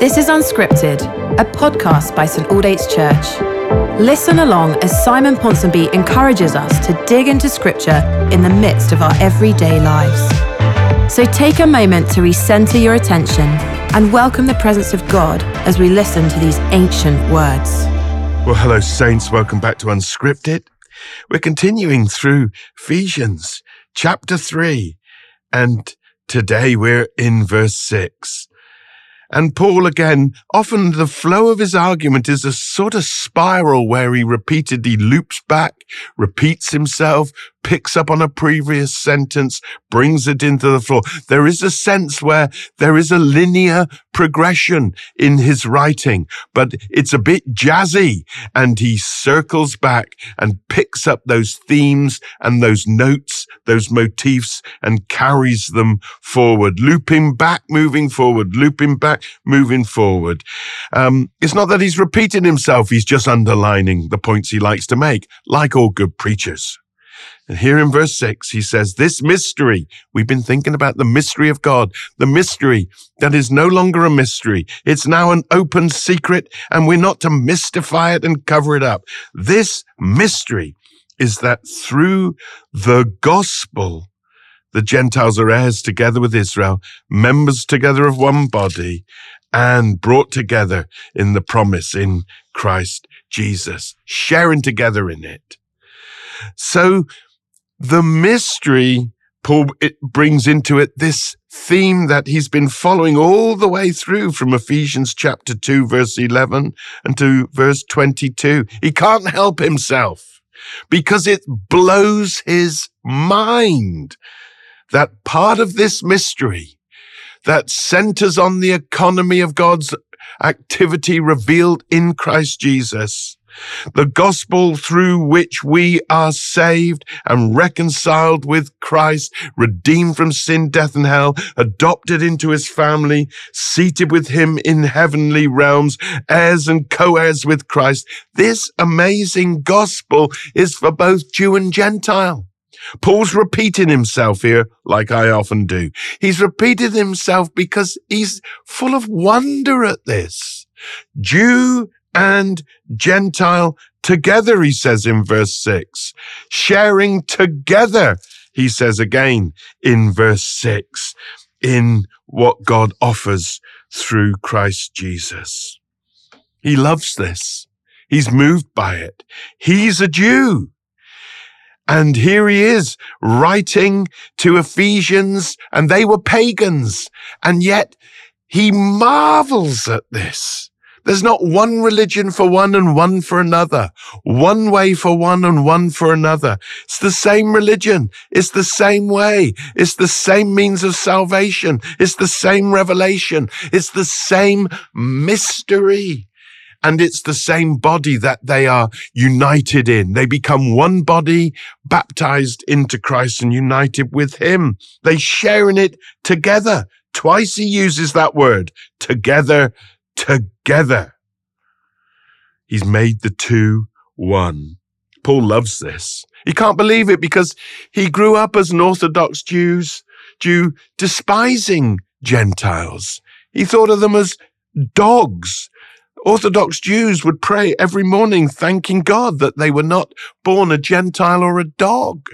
This is Unscripted, a podcast by St Aldate's Church. Listen along as Simon Ponsonby encourages us to dig into Scripture in the midst of our everyday lives. So take a moment to recenter your attention and welcome the presence of God as we listen to these ancient words. Well, hello, Saints. Welcome back to Unscripted. We're continuing through Ephesians chapter 3, and today we're in verse 6. And Paul again, often the flow of his argument is a sort of spiral where he repeatedly loops back, repeats himself, picks up on a previous sentence, brings it into the floor. There is a sense where there is a linear progression in his writing, but it's a bit jazzy and he circles back and picks up those themes and those notes, those motifs and carries them forward, looping back, moving forward, looping back, moving forward. Um, it's not that he's repeating himself. He's just underlining the points he likes to make, like all good preachers. And here in verse six, he says, this mystery, we've been thinking about the mystery of God, the mystery that is no longer a mystery. It's now an open secret and we're not to mystify it and cover it up. This mystery is that through the gospel, the Gentiles are heirs together with Israel, members together of one body and brought together in the promise in Christ Jesus, sharing together in it. So the mystery Paul it brings into it this theme that he's been following all the way through from Ephesians chapter 2 verse 11 and to verse 22. He can't help himself because it blows his mind that part of this mystery that centers on the economy of God's activity revealed in Christ Jesus the gospel through which we are saved and reconciled with Christ, redeemed from sin, death, and hell, adopted into his family, seated with him in heavenly realms, heirs and co-heirs with Christ. This amazing gospel is for both Jew and Gentile. Paul's repeating himself here, like I often do. He's repeated himself because he's full of wonder at this. Jew and Gentile together, he says in verse six. Sharing together, he says again in verse six, in what God offers through Christ Jesus. He loves this. He's moved by it. He's a Jew. And here he is writing to Ephesians and they were pagans. And yet he marvels at this. There's not one religion for one and one for another. One way for one and one for another. It's the same religion. It's the same way. It's the same means of salvation. It's the same revelation. It's the same mystery. And it's the same body that they are united in. They become one body, baptized into Christ and united with him. They share in it together. Twice he uses that word, together, together. He's made the two one. Paul loves this. He can't believe it because he grew up as an Orthodox Jews, Jew despising Gentiles. He thought of them as dogs. Orthodox Jews would pray every morning thanking God that they were not born a Gentile or a dog.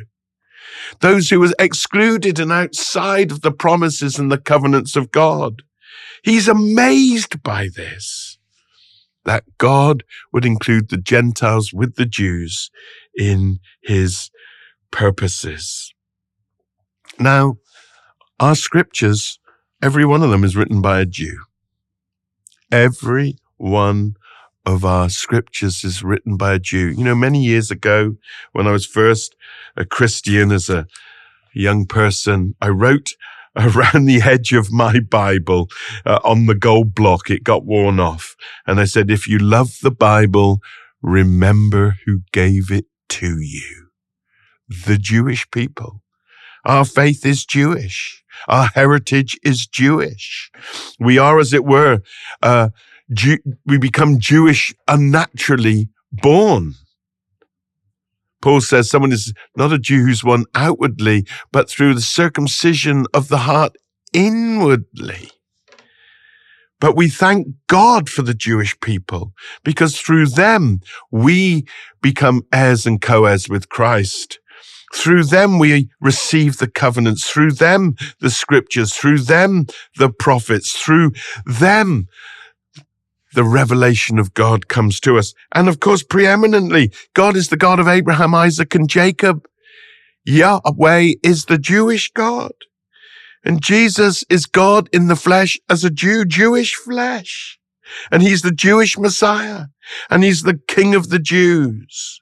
Those who were excluded and outside of the promises and the covenants of God. He's amazed by this, that God would include the Gentiles with the Jews in his purposes. Now, our scriptures, every one of them is written by a Jew. Every one of our scriptures is written by a Jew. You know, many years ago, when I was first a Christian as a young person, I wrote around the edge of my Bible uh, on the gold block. It got worn off. And I said, if you love the Bible, remember who gave it to you. The Jewish people. Our faith is Jewish. Our heritage is Jewish. We are, as it were, uh, Jew- we become Jewish unnaturally born. Paul says someone is not a Jew who's one outwardly, but through the circumcision of the heart inwardly. But we thank God for the Jewish people because through them we become heirs and co-heirs with Christ. Through them we receive the covenants, through them the scriptures, through them the prophets, through them the revelation of God comes to us. And of course, preeminently, God is the God of Abraham, Isaac, and Jacob. Yahweh is the Jewish God. And Jesus is God in the flesh as a Jew, Jewish flesh. And he's the Jewish Messiah. And he's the King of the Jews.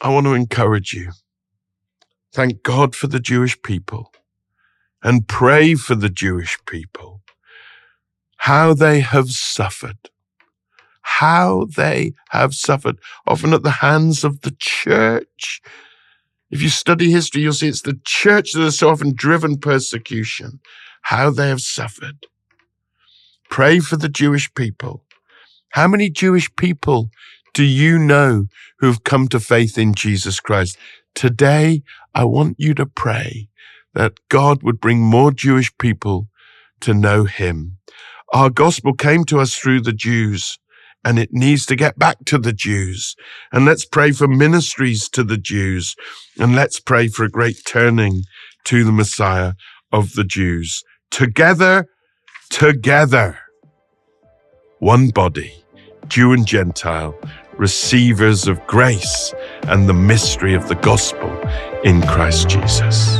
I want to encourage you. Thank God for the Jewish people and pray for the Jewish people. How they have suffered. How they have suffered, often at the hands of the church. If you study history, you'll see it's the church that has so often driven persecution. How they have suffered. Pray for the Jewish people. How many Jewish people do you know who've come to faith in Jesus Christ? Today, I want you to pray that God would bring more Jewish people to know him. Our gospel came to us through the Jews and it needs to get back to the Jews. And let's pray for ministries to the Jews and let's pray for a great turning to the Messiah of the Jews. Together, together, one body, Jew and Gentile, receivers of grace and the mystery of the gospel in Christ Jesus.